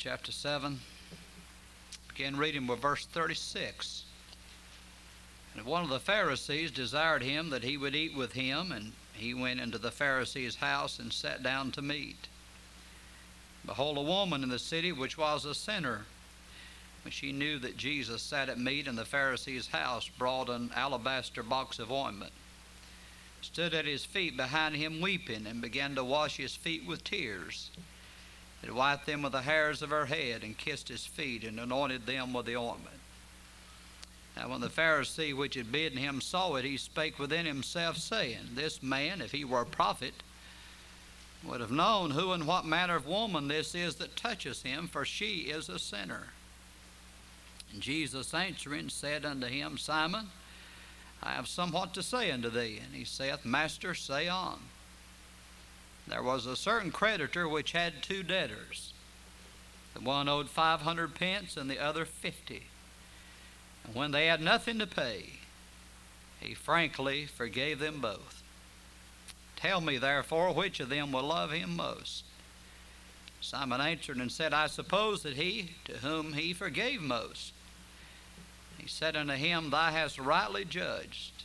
chapter 7. Begin reading with verse 36. And one of the Pharisees desired him that he would eat with him, and he went into the Pharisee's house and sat down to meat. Behold, a woman in the city which was a sinner, when she knew that Jesus sat at meat in the Pharisee's house, brought an alabaster box of ointment, stood at his feet behind him weeping, and began to wash his feet with tears, and wiped them with the hairs of her head, and kissed his feet, and anointed them with the ointment. Now, when the Pharisee which had bidden him saw it, he spake within himself, saying, This man, if he were a prophet, would have known who and what manner of woman this is that touches him, for she is a sinner. And Jesus answering said unto him, Simon, I have somewhat to say unto thee. And he saith, Master, say on. There was a certain creditor which had two debtors. The one owed five hundred pence, and the other fifty. And when they had nothing to pay, he frankly forgave them both. Tell me, therefore, which of them will love him most? Simon answered and said, I suppose that he to whom he forgave most. He said unto him, Thou hast rightly judged.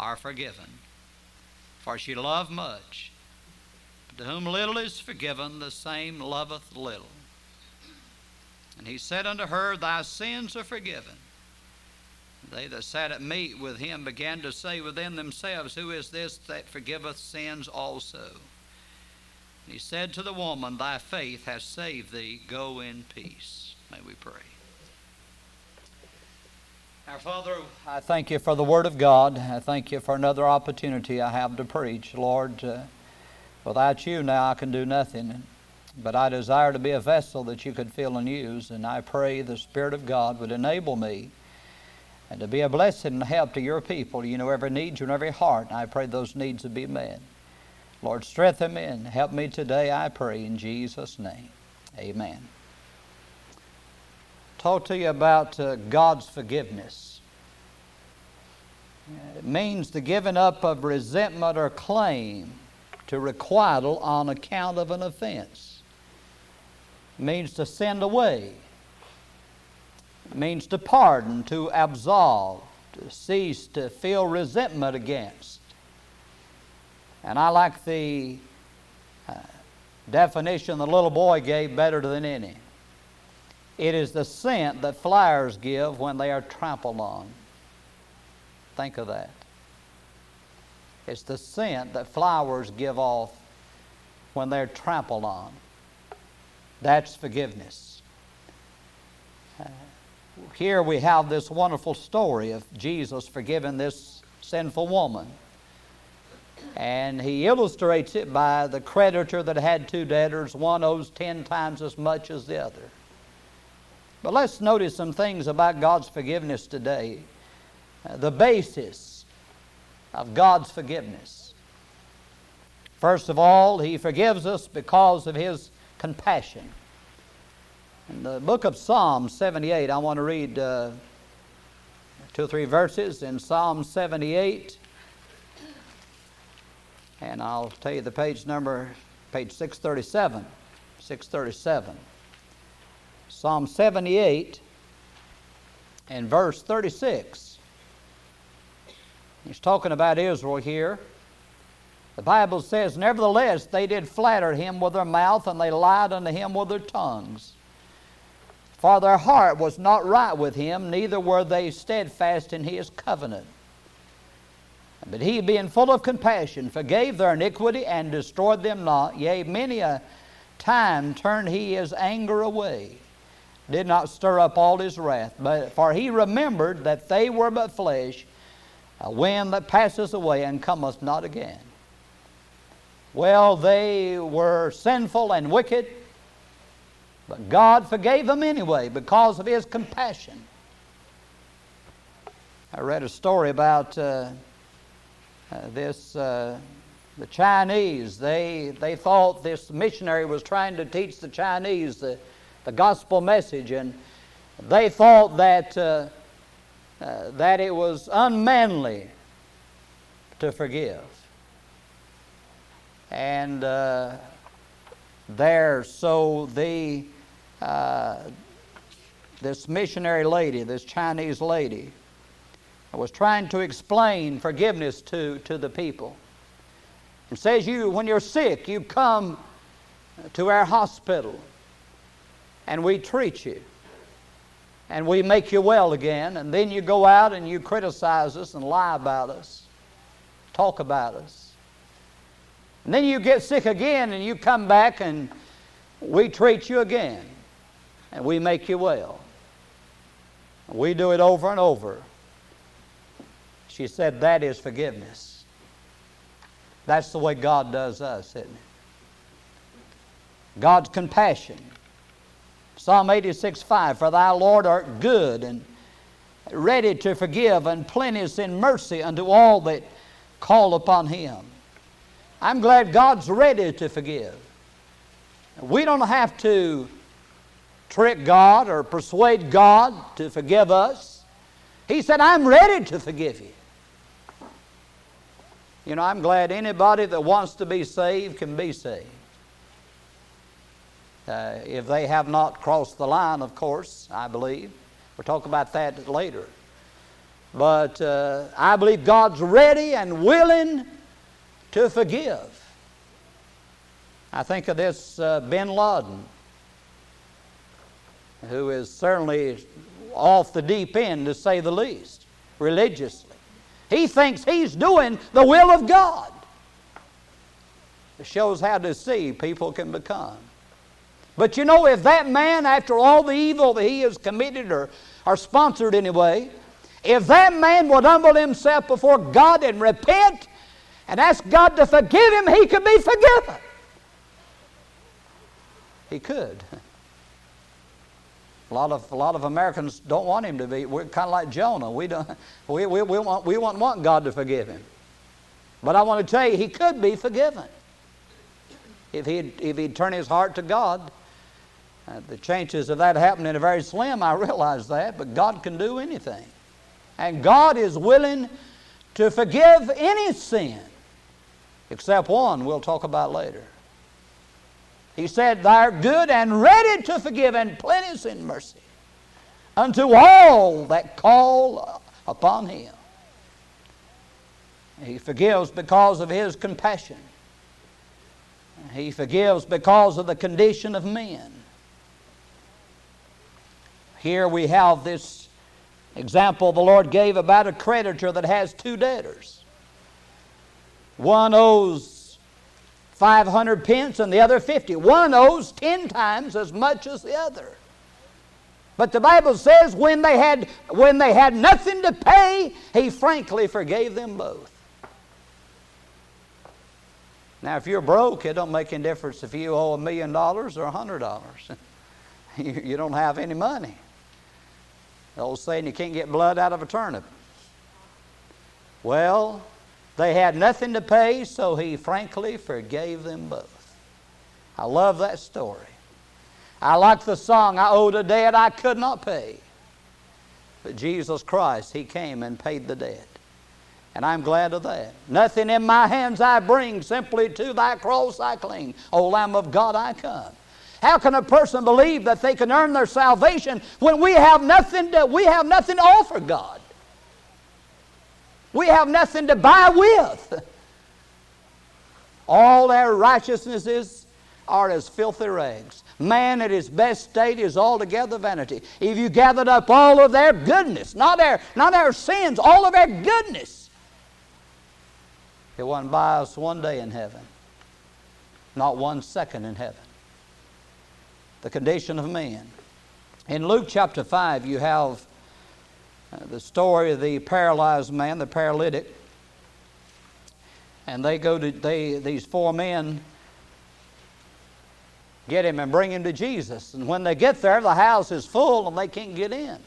are forgiven. For she loved much. But to whom little is forgiven, the same loveth little. And he said unto her, Thy sins are forgiven. They that sat at meat with him began to say within themselves, Who is this that forgiveth sins also? And he said to the woman, Thy faith has saved thee. Go in peace. May we pray. Our Father, I thank you for the Word of God. I thank you for another opportunity I have to preach. Lord, uh, without you now I can do nothing. But I desire to be a vessel that you could fill and use. And I pray the Spirit of God would enable me and to be a blessing and help to your people. You know every need, you know every heart. And I pray those needs would be met. Lord, strengthen me and help me today, I pray, in Jesus' name. Amen talk to you about uh, God's forgiveness. It means the giving up of resentment or claim to requital on account of an offense. It means to send away. It means to pardon, to absolve, to cease to feel resentment against. And I like the uh, definition the little boy gave better than any. It is the scent that flowers give when they are trampled on. Think of that. It's the scent that flowers give off when they're trampled on. That's forgiveness. Uh, here we have this wonderful story of Jesus forgiving this sinful woman. And he illustrates it by the creditor that had two debtors. One owes ten times as much as the other. But let's notice some things about God's forgiveness today. Uh, the basis of God's forgiveness. First of all, He forgives us because of His compassion. In the book of Psalm 78, I want to read uh, two or three verses in Psalm 78. And I'll tell you the page number, page 637. 637. Psalm 78 and verse 36. He's talking about Israel here. The Bible says, Nevertheless, they did flatter him with their mouth, and they lied unto him with their tongues. For their heart was not right with him, neither were they steadfast in his covenant. But he, being full of compassion, forgave their iniquity and destroyed them not. Yea, many a time turned he his anger away did not stir up all his wrath. But for he remembered that they were but flesh, a wind that passeth away and cometh not again. Well, they were sinful and wicked, But God forgave them anyway because of His compassion. I read a story about uh, uh, this. Uh, the Chinese, they, they thought this missionary was trying to teach the Chinese the, the gospel message, and they thought that, uh, uh, that it was unmanly to forgive. And uh, there, so the, uh, this missionary lady, this Chinese lady, was trying to explain forgiveness to, to the people. And says you, when you're sick, you come to our hospital and we treat you and we make you well again, and then you go out and you criticize us and lie about us, talk about us. And then you get sick again and you come back and we treat you again and we make you well. We do it over and over. She said, That is forgiveness. That's the way God does us, isn't it? God's compassion. Psalm 86 5 For thou, Lord, art good and ready to forgive, and plenteous in mercy unto all that call upon him. I'm glad God's ready to forgive. We don't have to trick God or persuade God to forgive us. He said, I'm ready to forgive you. You know, I'm glad anybody that wants to be saved can be saved. Uh, if they have not crossed the line, of course, I believe. We'll talk about that later. But uh, I believe God's ready and willing to forgive. I think of this uh, bin Laden, who is certainly off the deep end, to say the least, religiously. He thinks he's doing the will of God. It shows how deceived people can become. But you know, if that man, after all the evil that he has committed or, or sponsored anyway, if that man would humble himself before God and repent and ask God to forgive him, he could be forgiven. He could. A lot of, a lot of Americans don't want him to be. We're kind of like Jonah. We, don't, we, we, we, want, we want, want God to forgive him. But I want to tell you, he could be forgiven. If he'd, if he'd turn his heart to God, uh, the chances of that happening are very slim, I realize that, but God can do anything. And God is willing to forgive any sin, except one we'll talk about later. He said, art good and ready to forgive, and plenteous in mercy unto all that call upon him. He forgives because of his compassion. He forgives because of the condition of men. Here we have this example the Lord gave about a creditor that has two debtors. One owes 500 pence and the other 50. One owes 10 times as much as the other. But the Bible says when they had, when they had nothing to pay, he frankly forgave them both. Now, if you're broke, it don't make any difference if you owe a million dollars or a hundred dollars. You don't have any money. The old saying, you can't get blood out of a turnip. Well, they had nothing to pay, so he frankly forgave them both. I love that story. I like the song, I owed a debt I could not pay. But Jesus Christ, He came and paid the debt. And I'm glad of that. Nothing in my hands I bring, simply to thy cross I cling. O Lamb of God, I come. How can a person believe that they can earn their salvation when we have nothing to, we have nothing to offer God? We have nothing to buy with. All their righteousnesses are as filthy rags. Man at his best state is altogether vanity. If you gathered up all of their goodness, not their, not their sins, all of their goodness, it wouldn't buy us one day in heaven, not one second in heaven. The condition of man. In Luke chapter 5, you have uh, the story of the paralyzed man, the paralytic. And they go to, they, these four men get him and bring him to Jesus. And when they get there, the house is full and they can't get in.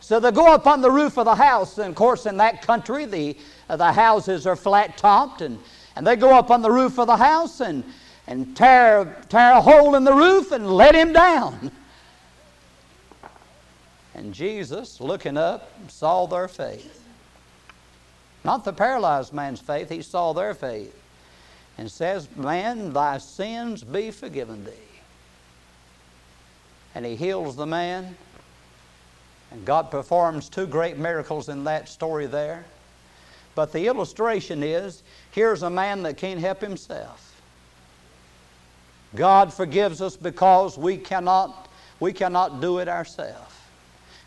So they go up on the roof of the house. And of course, in that country, the, the houses are flat topped. And, and they go up on the roof of the house and, and tear, tear a hole in the roof and let him down. And Jesus, looking up, saw their faith. Not the paralyzed man's faith, he saw their faith. And says, Man, thy sins be forgiven thee. And he heals the man. And God performs two great miracles in that story there. But the illustration is here's a man that can't help himself. God forgives us because we cannot, we cannot do it ourselves.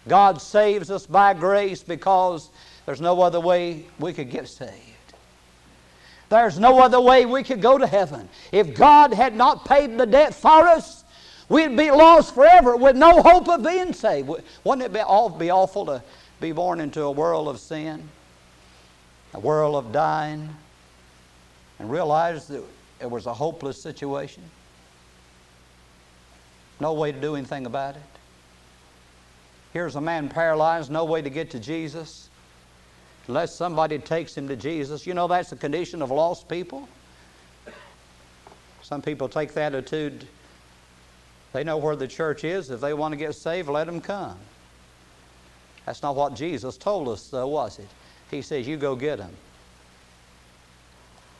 God saves us by grace because there's no other way we could get saved. There's no other way we could go to heaven. If God had not paid the debt for us, we'd be lost forever with no hope of being saved. Wouldn't it be, be awful to be born into a world of sin, a world of dying, and realize that it was a hopeless situation? No way to do anything about it. Here's a man paralyzed, no way to get to Jesus. Unless somebody takes him to Jesus. You know that's the condition of lost people. Some people take the attitude they know where the church is. If they want to get saved, let them come. That's not what Jesus told us, though, was it? He says, You go get them.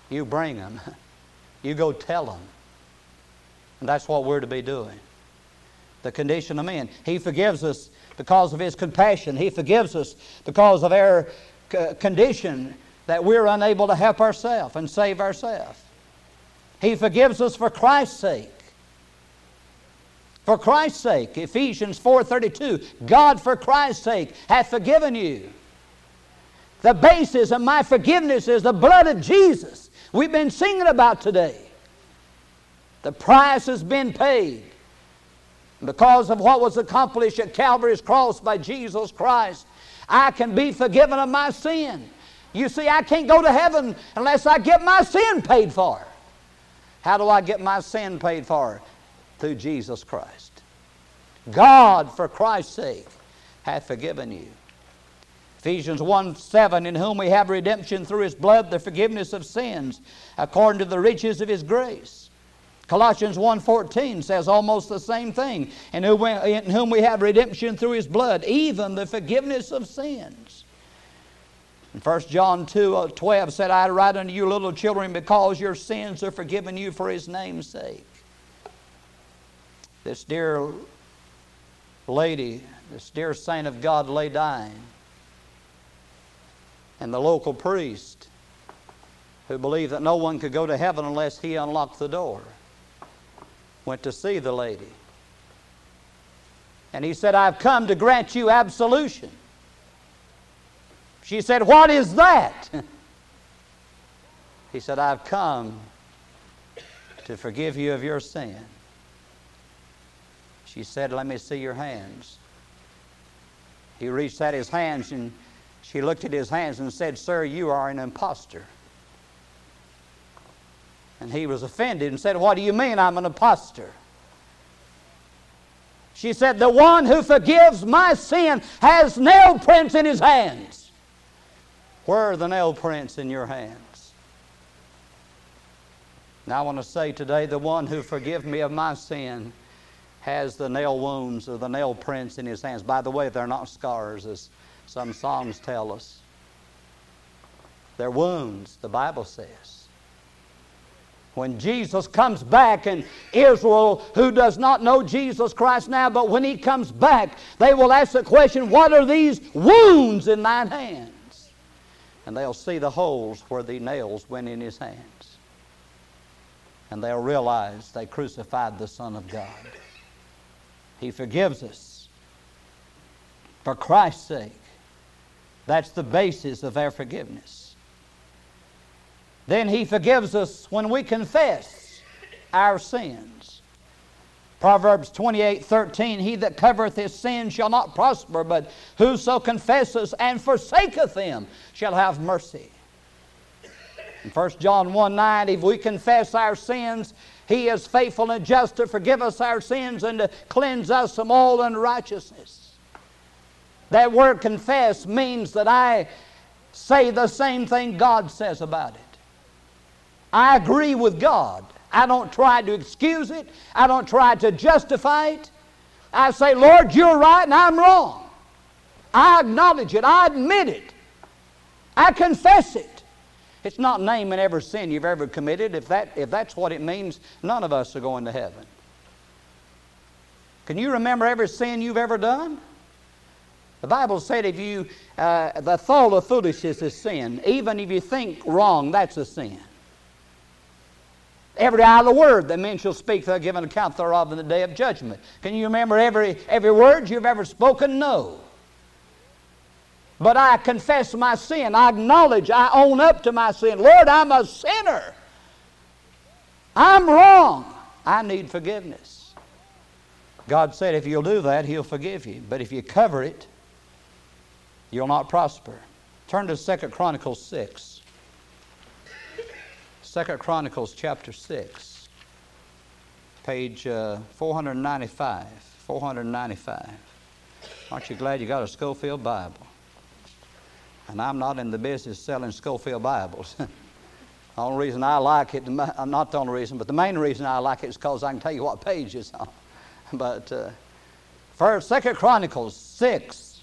You bring them. You go tell them. And that's what we're to be doing. The condition of men. He forgives us because of His compassion. He forgives us because of our condition that we're unable to help ourselves and save ourselves. He forgives us for Christ's sake. For Christ's sake, Ephesians 4:32, God for Christ's sake hath forgiven you. The basis of my forgiveness is the blood of Jesus. We've been singing about today. The price has been paid. Because of what was accomplished at Calvary's cross by Jesus Christ, I can be forgiven of my sin. You see, I can't go to heaven unless I get my sin paid for. How do I get my sin paid for? Through Jesus Christ. God, for Christ's sake, hath forgiven you. Ephesians 1 7, in whom we have redemption through his blood, the forgiveness of sins, according to the riches of his grace. Colossians 1.14 says almost the same thing. In whom, we, in whom we have redemption through his blood, even the forgiveness of sins. And 1 John 2 uh, 12 said, I write unto you, little children, because your sins are forgiven you for his name's sake. This dear lady, this dear saint of God lay dying. And the local priest, who believed that no one could go to heaven unless he unlocked the door went to see the lady. And he said, I've come to grant you absolution. She said, What is that? he said, I've come to forgive you of your sin. She said, Let me see your hands. He reached out his hands and she looked at his hands and said, Sir, you are an impostor. And he was offended and said, What do you mean I'm an impostor? She said, The one who forgives my sin has nail prints in his hands. Where are the nail prints in your hands? Now I want to say today, the one who forgives me of my sin has the nail wounds or the nail prints in his hands. By the way, they're not scars, as some Psalms tell us. They're wounds, the Bible says when Jesus comes back, and Israel, who does not know Jesus Christ now, but when he comes back, they will ask the question, What are these wounds in thine hands? And they'll see the holes where the nails went in his hands. And they'll realize they crucified the Son of God. He forgives us for Christ's sake. That's the basis of our forgiveness. Then He forgives us when we confess our sins. Proverbs 28 13, He that covereth his sin shall not prosper, but whoso confesseth and forsaketh them shall have mercy. In 1 John 1 9, if we confess our sins, He is faithful and just to forgive us our sins and to cleanse us from all unrighteousness. That word confess means that I say the same thing God says about it. I agree with God. I don't try to excuse it, I don't try to justify it. I say, Lord, you're right and I'm wrong. I acknowledge it, I admit it, I confess it. It's not naming every sin you've ever committed. If, that, if that's what it means, none of us are going to heaven. Can you remember every sin you've ever done? The Bible said if you, uh, the thought of foolishness is sin. Even if you think wrong, that's a sin. Every idle word that men shall speak, they'll give an account thereof in the day of judgment. Can you remember every, every word you've ever spoken? No. But I confess my sin. I acknowledge, I own up to my sin. Lord, I'm a sinner. I'm wrong. I need forgiveness. God said if you'll do that, He'll forgive you. But if you cover it, you'll not prosper. Turn to Second Chronicles 6. Second Chronicles chapter 6, page uh, 495. 495. Aren't you glad you got a Scofield Bible? And I'm not in the business selling Scofield Bibles. the only reason I like it, not the only reason, but the main reason I like it is because I can tell you what page it's on. But uh, first, Second Chronicles 6,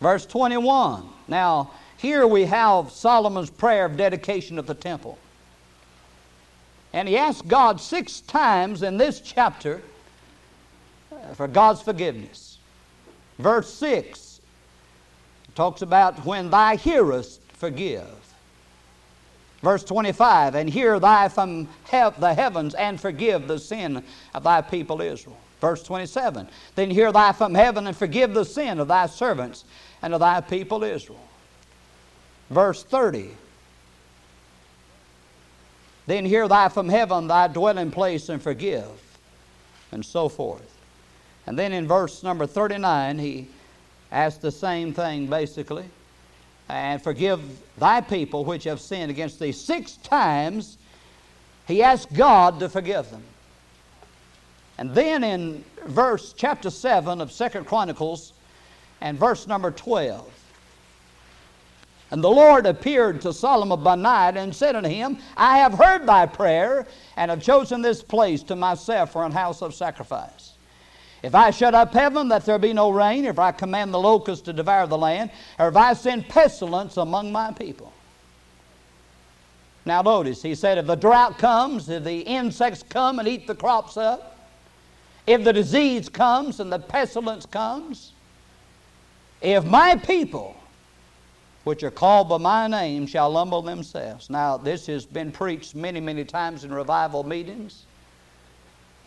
verse 21. Now, here we have Solomon's prayer of dedication of the temple. And he asked God six times in this chapter uh, for God's forgiveness. Verse 6 talks about when thou hearest, forgive. Verse 25, and hear thy from the heavens and forgive the sin of thy people Israel. Verse 27, then hear thy from heaven and forgive the sin of thy servants and of thy people Israel. Verse 30. Then hear thou from heaven thy dwelling place and forgive, and so forth. And then in verse number 39, he asks the same thing basically. And forgive thy people which have sinned against thee. Six times he asked God to forgive them. And then in verse chapter 7 of Second Chronicles and verse number 12, and the Lord appeared to Solomon by night and said unto him, I have heard thy prayer, and have chosen this place to myself for an house of sacrifice. If I shut up heaven that there be no rain, if I command the locusts to devour the land, or if I send pestilence among my people. Now notice, he said, if the drought comes, if the insects come and eat the crops up, if the disease comes and the pestilence comes, if my people which are called by my name shall humble themselves. Now, this has been preached many, many times in revival meetings.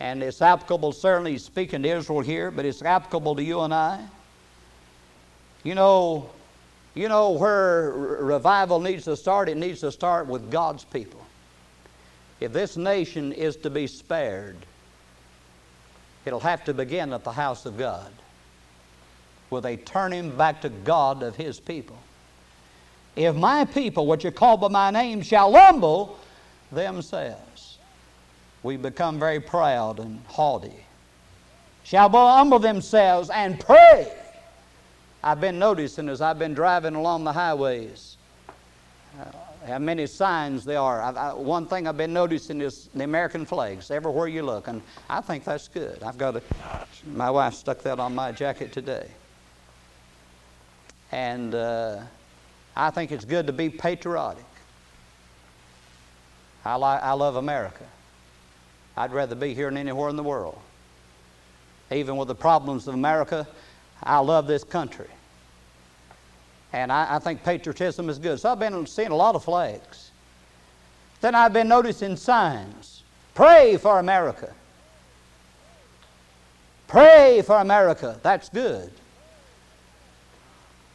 And it's applicable, certainly speaking to Israel here, but it's applicable to you and I. You know, you know where revival needs to start? It needs to start with God's people. If this nation is to be spared, it'll have to begin at the house of God, with a turning back to God of His people. If my people, which are called by my name, shall humble themselves, we become very proud and haughty. Shall humble themselves and pray. I've been noticing as I've been driving along the highways uh, how many signs there are. I, one thing I've been noticing is the American flags everywhere you look, and I think that's good. I've got a, my wife stuck that on my jacket today. And uh, I think it's good to be patriotic. I, like, I love America. I'd rather be here than anywhere in the world. Even with the problems of America, I love this country. And I, I think patriotism is good. So I've been seeing a lot of flags. Then I've been noticing signs. Pray for America. Pray for America. That's good.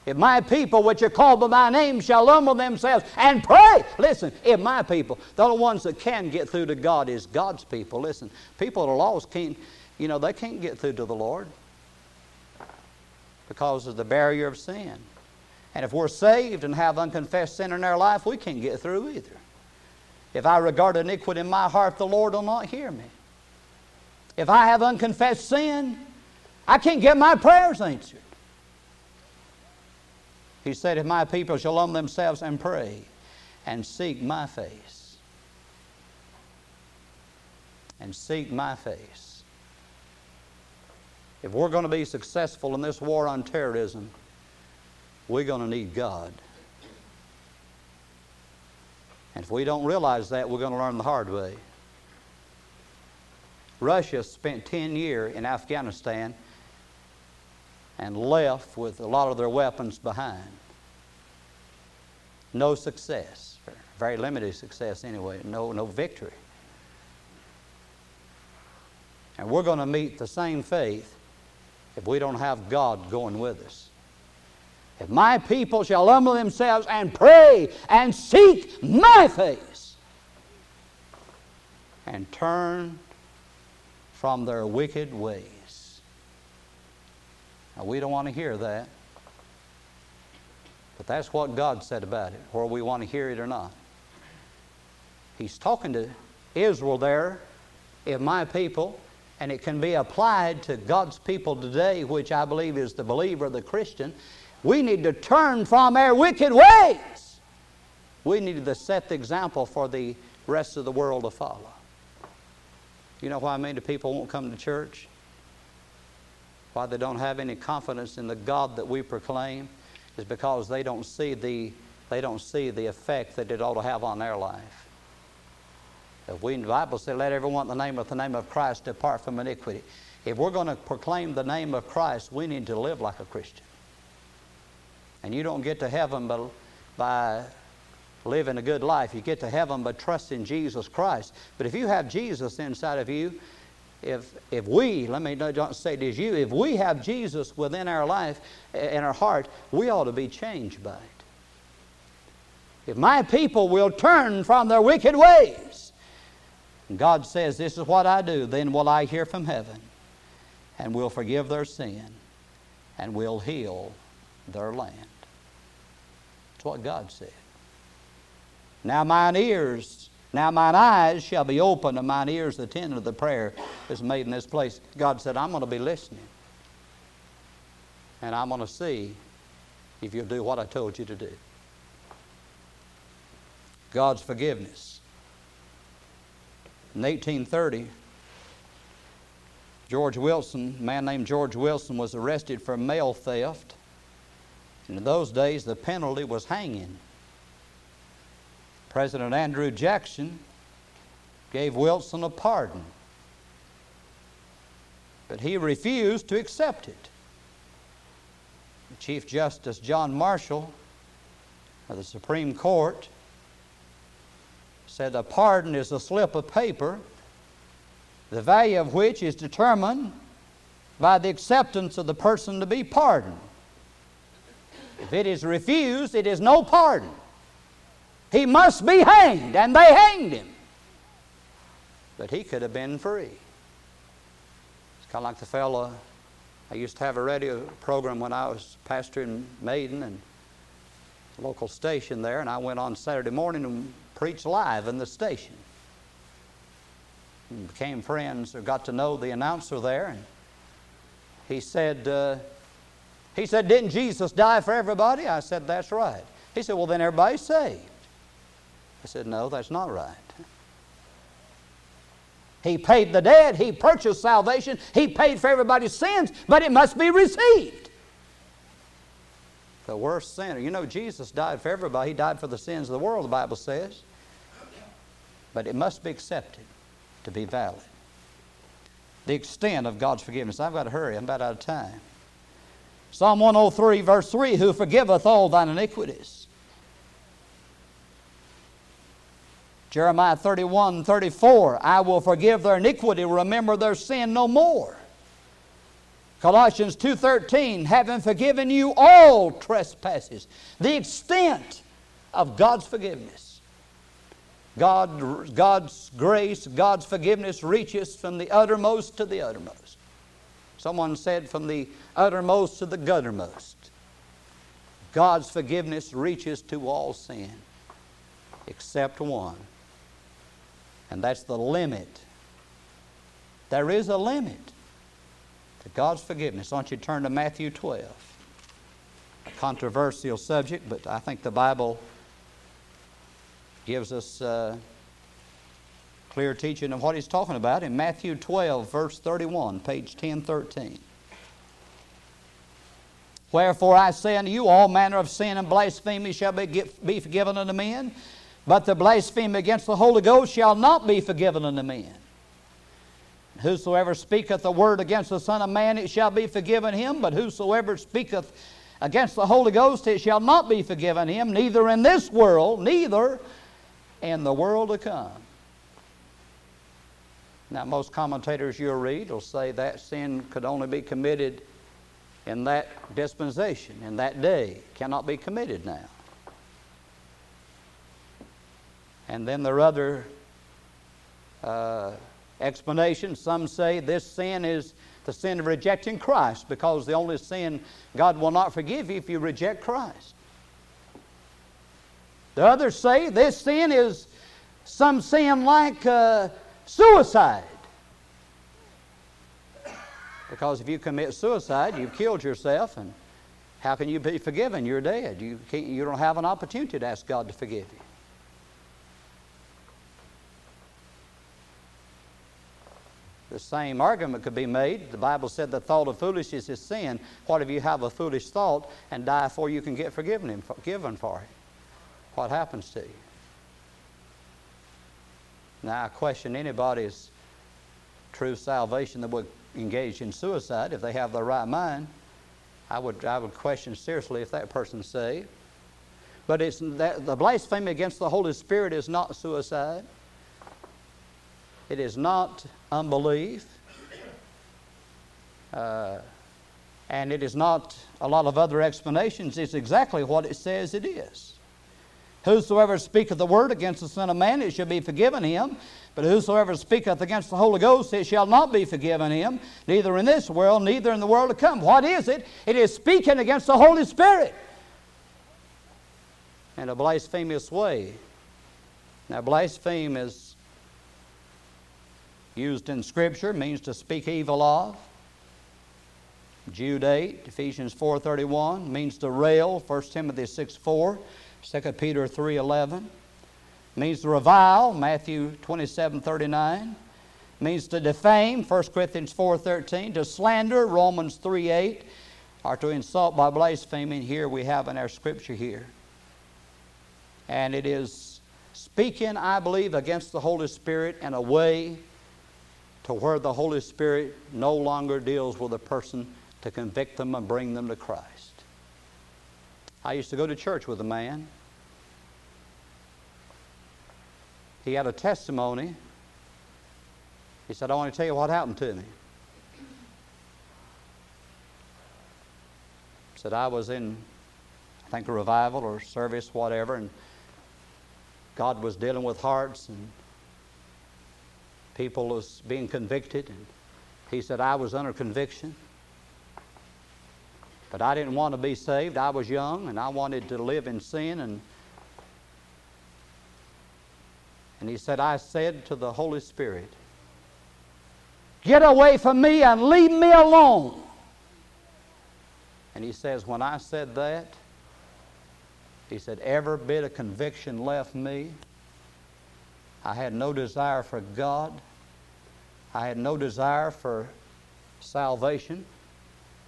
If my people, which are called by my name, shall humble themselves and pray. Listen, if my people, the only ones that can get through to God is God's people. Listen, people that are lost can't, you know, they can't get through to the Lord because of the barrier of sin. And if we're saved and have unconfessed sin in our life, we can't get through either. If I regard iniquity in my heart, the Lord will not hear me. If I have unconfessed sin, I can't get my prayers answered. He said, If my people shall humble themselves and pray and seek my face, and seek my face. If we're going to be successful in this war on terrorism, we're going to need God. And if we don't realize that, we're going to learn the hard way. Russia spent 10 years in Afghanistan and left with a lot of their weapons behind. No success, very limited success anyway, no, no victory. And we're going to meet the same faith if we don't have God going with us. If my people shall humble themselves and pray and seek my face and turn from their wicked ways. Now, we don't want to hear that. But that's what God said about it, whether we want to hear it or not. He's talking to Israel there. If my people and it can be applied to God's people today, which I believe is the believer, the Christian. We need to turn from our wicked ways. We need to set the example for the rest of the world to follow. You know why many people won't come to church? Why they don't have any confidence in the God that we proclaim is because they don't see the, they don't see the effect that it ought to have on their life. If we, the Bible says, let everyone in the name of the name of Christ depart from iniquity. If we're going to proclaim the name of Christ, we need to live like a Christian. And you don't get to heaven by, by living a good life. You get to heaven by trusting Jesus Christ. But if you have Jesus inside of you, if, if we, let me not say it is you, if we have Jesus within our life, in our heart, we ought to be changed by it. If my people will turn from their wicked ways, God says, This is what I do. Then will I hear from heaven and will forgive their sin and will heal their land. That's what God said. Now mine ears, now mine eyes shall be open and mine ears attend to the prayer that's made in this place. God said, I'm going to be listening. And I'm going to see if you'll do what I told you to do. God's forgiveness. In 1830, George Wilson, a man named George Wilson, was arrested for mail theft. And in those days, the penalty was hanging. President Andrew Jackson gave Wilson a pardon, but he refused to accept it. Chief Justice John Marshall of the Supreme Court said a pardon is a slip of paper, the value of which is determined by the acceptance of the person to be pardoned. If it is refused, it is no pardon. He must be hanged, and they hanged him. But he could have been free. It's kind of like the fellow, I used to have a radio program when I was pastor in Maiden and local station there, and I went on Saturday morning and preached live in the station. And became friends or got to know the announcer there, and he said, uh, he said, Didn't Jesus die for everybody? I said, That's right. He said, Well, then everybody's saved. I said, No, that's not right. He paid the debt, He purchased salvation, He paid for everybody's sins, but it must be received. The worst sinner. You know, Jesus died for everybody. He died for the sins of the world, the Bible says. But it must be accepted to be valid. The extent of God's forgiveness. I've got to hurry, I'm about out of time. Psalm 103, verse 3 Who forgiveth all thine iniquities. Jeremiah 31, 34 I will forgive their iniquity, remember their sin no more. Colossians 2:13, having forgiven you all trespasses. The extent of God's forgiveness. God, God's grace, God's forgiveness reaches from the uttermost to the uttermost. Someone said from the uttermost to the guttermost. God's forgiveness reaches to all sin except one And that's the limit. There is a limit to God's forgiveness. Why don't you turn to Matthew 12? A controversial subject, but I think the Bible gives us uh, clear teaching of what he's talking about in Matthew 12, verse 31, page 1013. Wherefore I say unto you, all manner of sin and blasphemy shall be, be forgiven unto men, but the blasphemy against the Holy Ghost shall not be forgiven unto men. Whosoever speaketh a word against the Son of Man, it shall be forgiven him, but whosoever speaketh against the Holy Ghost, it shall not be forgiven him, neither in this world, neither in the world to come. Now, most commentators you'll read will say that sin could only be committed in that dispensation, in that day, cannot be committed now. And then there are other uh, explanations. Some say this sin is the sin of rejecting Christ because the only sin God will not forgive you if you reject Christ. The others say this sin is some sin like uh, suicide. Because if you commit suicide, you've killed yourself, and how can you be forgiven? You're dead. You, you don't have an opportunity to ask God to forgive you. The same argument could be made. The Bible said the thought of foolishness is sin. What if you have a foolish thought and die before you can get forgiven, forgiven for it? What happens to you? Now, I question anybody's true salvation that would engage in suicide if they have the right mind. I would, I would question seriously if that person's saved. But it's that, the blasphemy against the Holy Spirit is not suicide. It is not unbelief. Uh, and it is not a lot of other explanations. It's exactly what it says it is. Whosoever speaketh the word against the Son of Man, it shall be forgiven him. But whosoever speaketh against the Holy Ghost, it shall not be forgiven him, neither in this world, neither in the world to come. What is it? It is speaking against the Holy Spirit in a blasphemous way. Now, blaspheme is used in Scripture, means to speak evil of. Jude 8, Ephesians 4.31, means to rail, 1 Timothy 6, 4, 2 Peter 3.11 means to revile, Matthew 27 39. Means to defame, 1 Corinthians 4.13 To slander, Romans 3 8. Or to insult by blaspheming, here we have in our scripture here. And it is speaking, I believe, against the Holy Spirit in a way to where the Holy Spirit no longer deals with a person to convict them and bring them to Christ. I used to go to church with a man he had a testimony. He said, I want to tell you what happened to me. He said, I was in, I think, a revival or service, whatever, and God was dealing with hearts and people was being convicted. And he said, I was under conviction. But I didn't want to be saved. I was young and I wanted to live in sin and And he said, I said to the Holy Spirit, Get away from me and leave me alone. And he says, When I said that, he said, Every bit of conviction left me. I had no desire for God. I had no desire for salvation.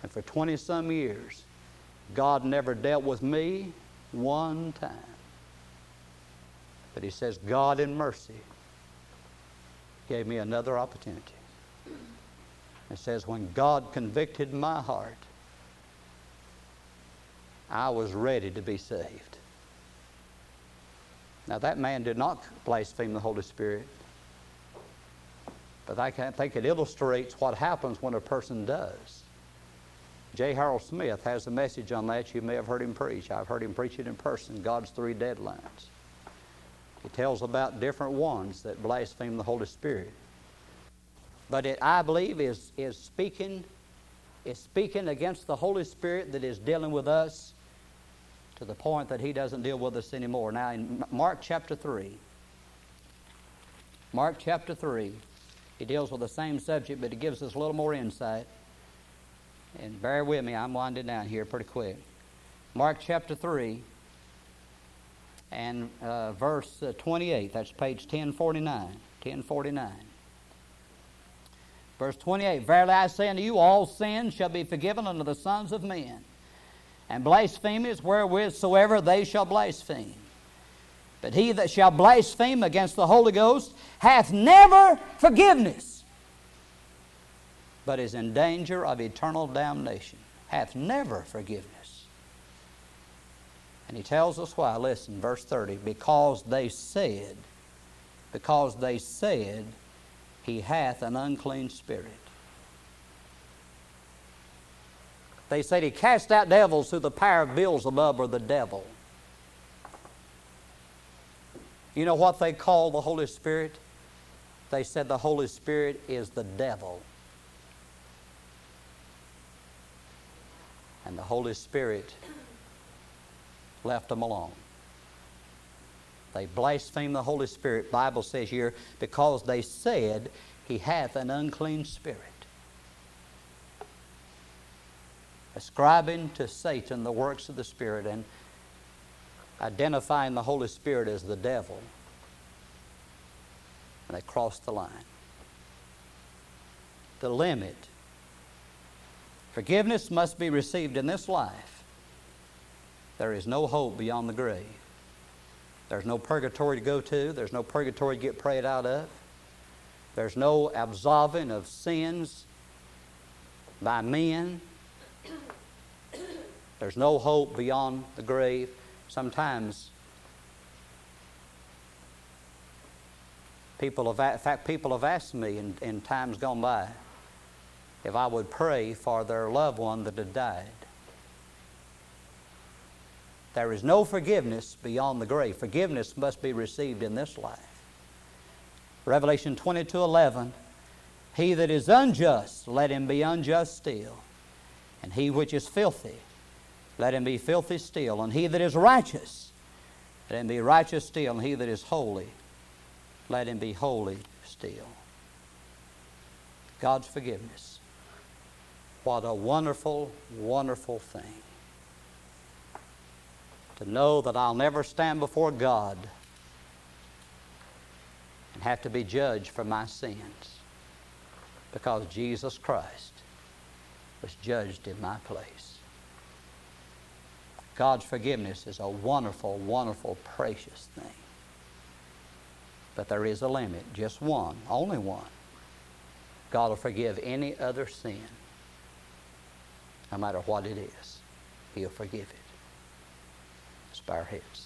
And for 20 some years, God never dealt with me one time. But he says, God in mercy gave me another opportunity. It says, when God convicted my heart, I was ready to be saved. Now, that man did not blaspheme the Holy Spirit, but I think it illustrates what happens when a person does. J. Harold Smith has a message on that. You may have heard him preach. I've heard him preach it in person God's Three Deadlines. He tells about different ones that blaspheme the Holy Spirit. But it, I believe, is, is speaking is speaking against the Holy Spirit that is dealing with us to the point that He doesn't deal with us anymore. Now, in Mark chapter 3, Mark chapter 3. He deals with the same subject, but he gives us a little more insight. And bear with me, I'm winding down here pretty quick. Mark chapter 3 and uh, verse uh, 28. That's page 1049. 1049. Verse 28 Verily I say unto you, all sins shall be forgiven unto the sons of men, and blasphemies wherewith soever they shall blaspheme. But he that shall blaspheme against the Holy Ghost hath never forgiveness, but is in danger of eternal damnation. Hath never forgiveness. And he tells us why. Listen, verse 30 because they said, because they said, he hath an unclean spirit. They said he cast out devils through the power of Beelzebub or the devil. You know what they call the Holy Spirit? They said the Holy Spirit is the devil. And the Holy Spirit left them alone. They blasphemed the Holy Spirit, Bible says here, because they said he hath an unclean spirit. Ascribing to Satan the works of the Spirit and identifying the Holy Spirit as the devil. And they crossed the line. The limit. Forgiveness must be received in this life. There is no hope beyond the grave. There's no purgatory to go to. There's no purgatory to get prayed out of. There's no absolving of sins by men. There's no hope beyond the grave. Sometimes people have, in fact, people have asked me in, in times gone by if I would pray for their loved one that had died. There is no forgiveness beyond the grave. Forgiveness must be received in this life. Revelation 22 11. He that is unjust, let him be unjust still. And he which is filthy, let him be filthy still. And he that is righteous, let him be righteous still. And he that is holy, let him be holy still. God's forgiveness. What a wonderful, wonderful thing to know that I'll never stand before God and have to be judged for my sins because Jesus Christ was judged in my place. God's forgiveness is a wonderful, wonderful, precious thing. But there is a limit, just one, only one. God will forgive any other sin, no matter what it is. He'll forgive it. Our heads.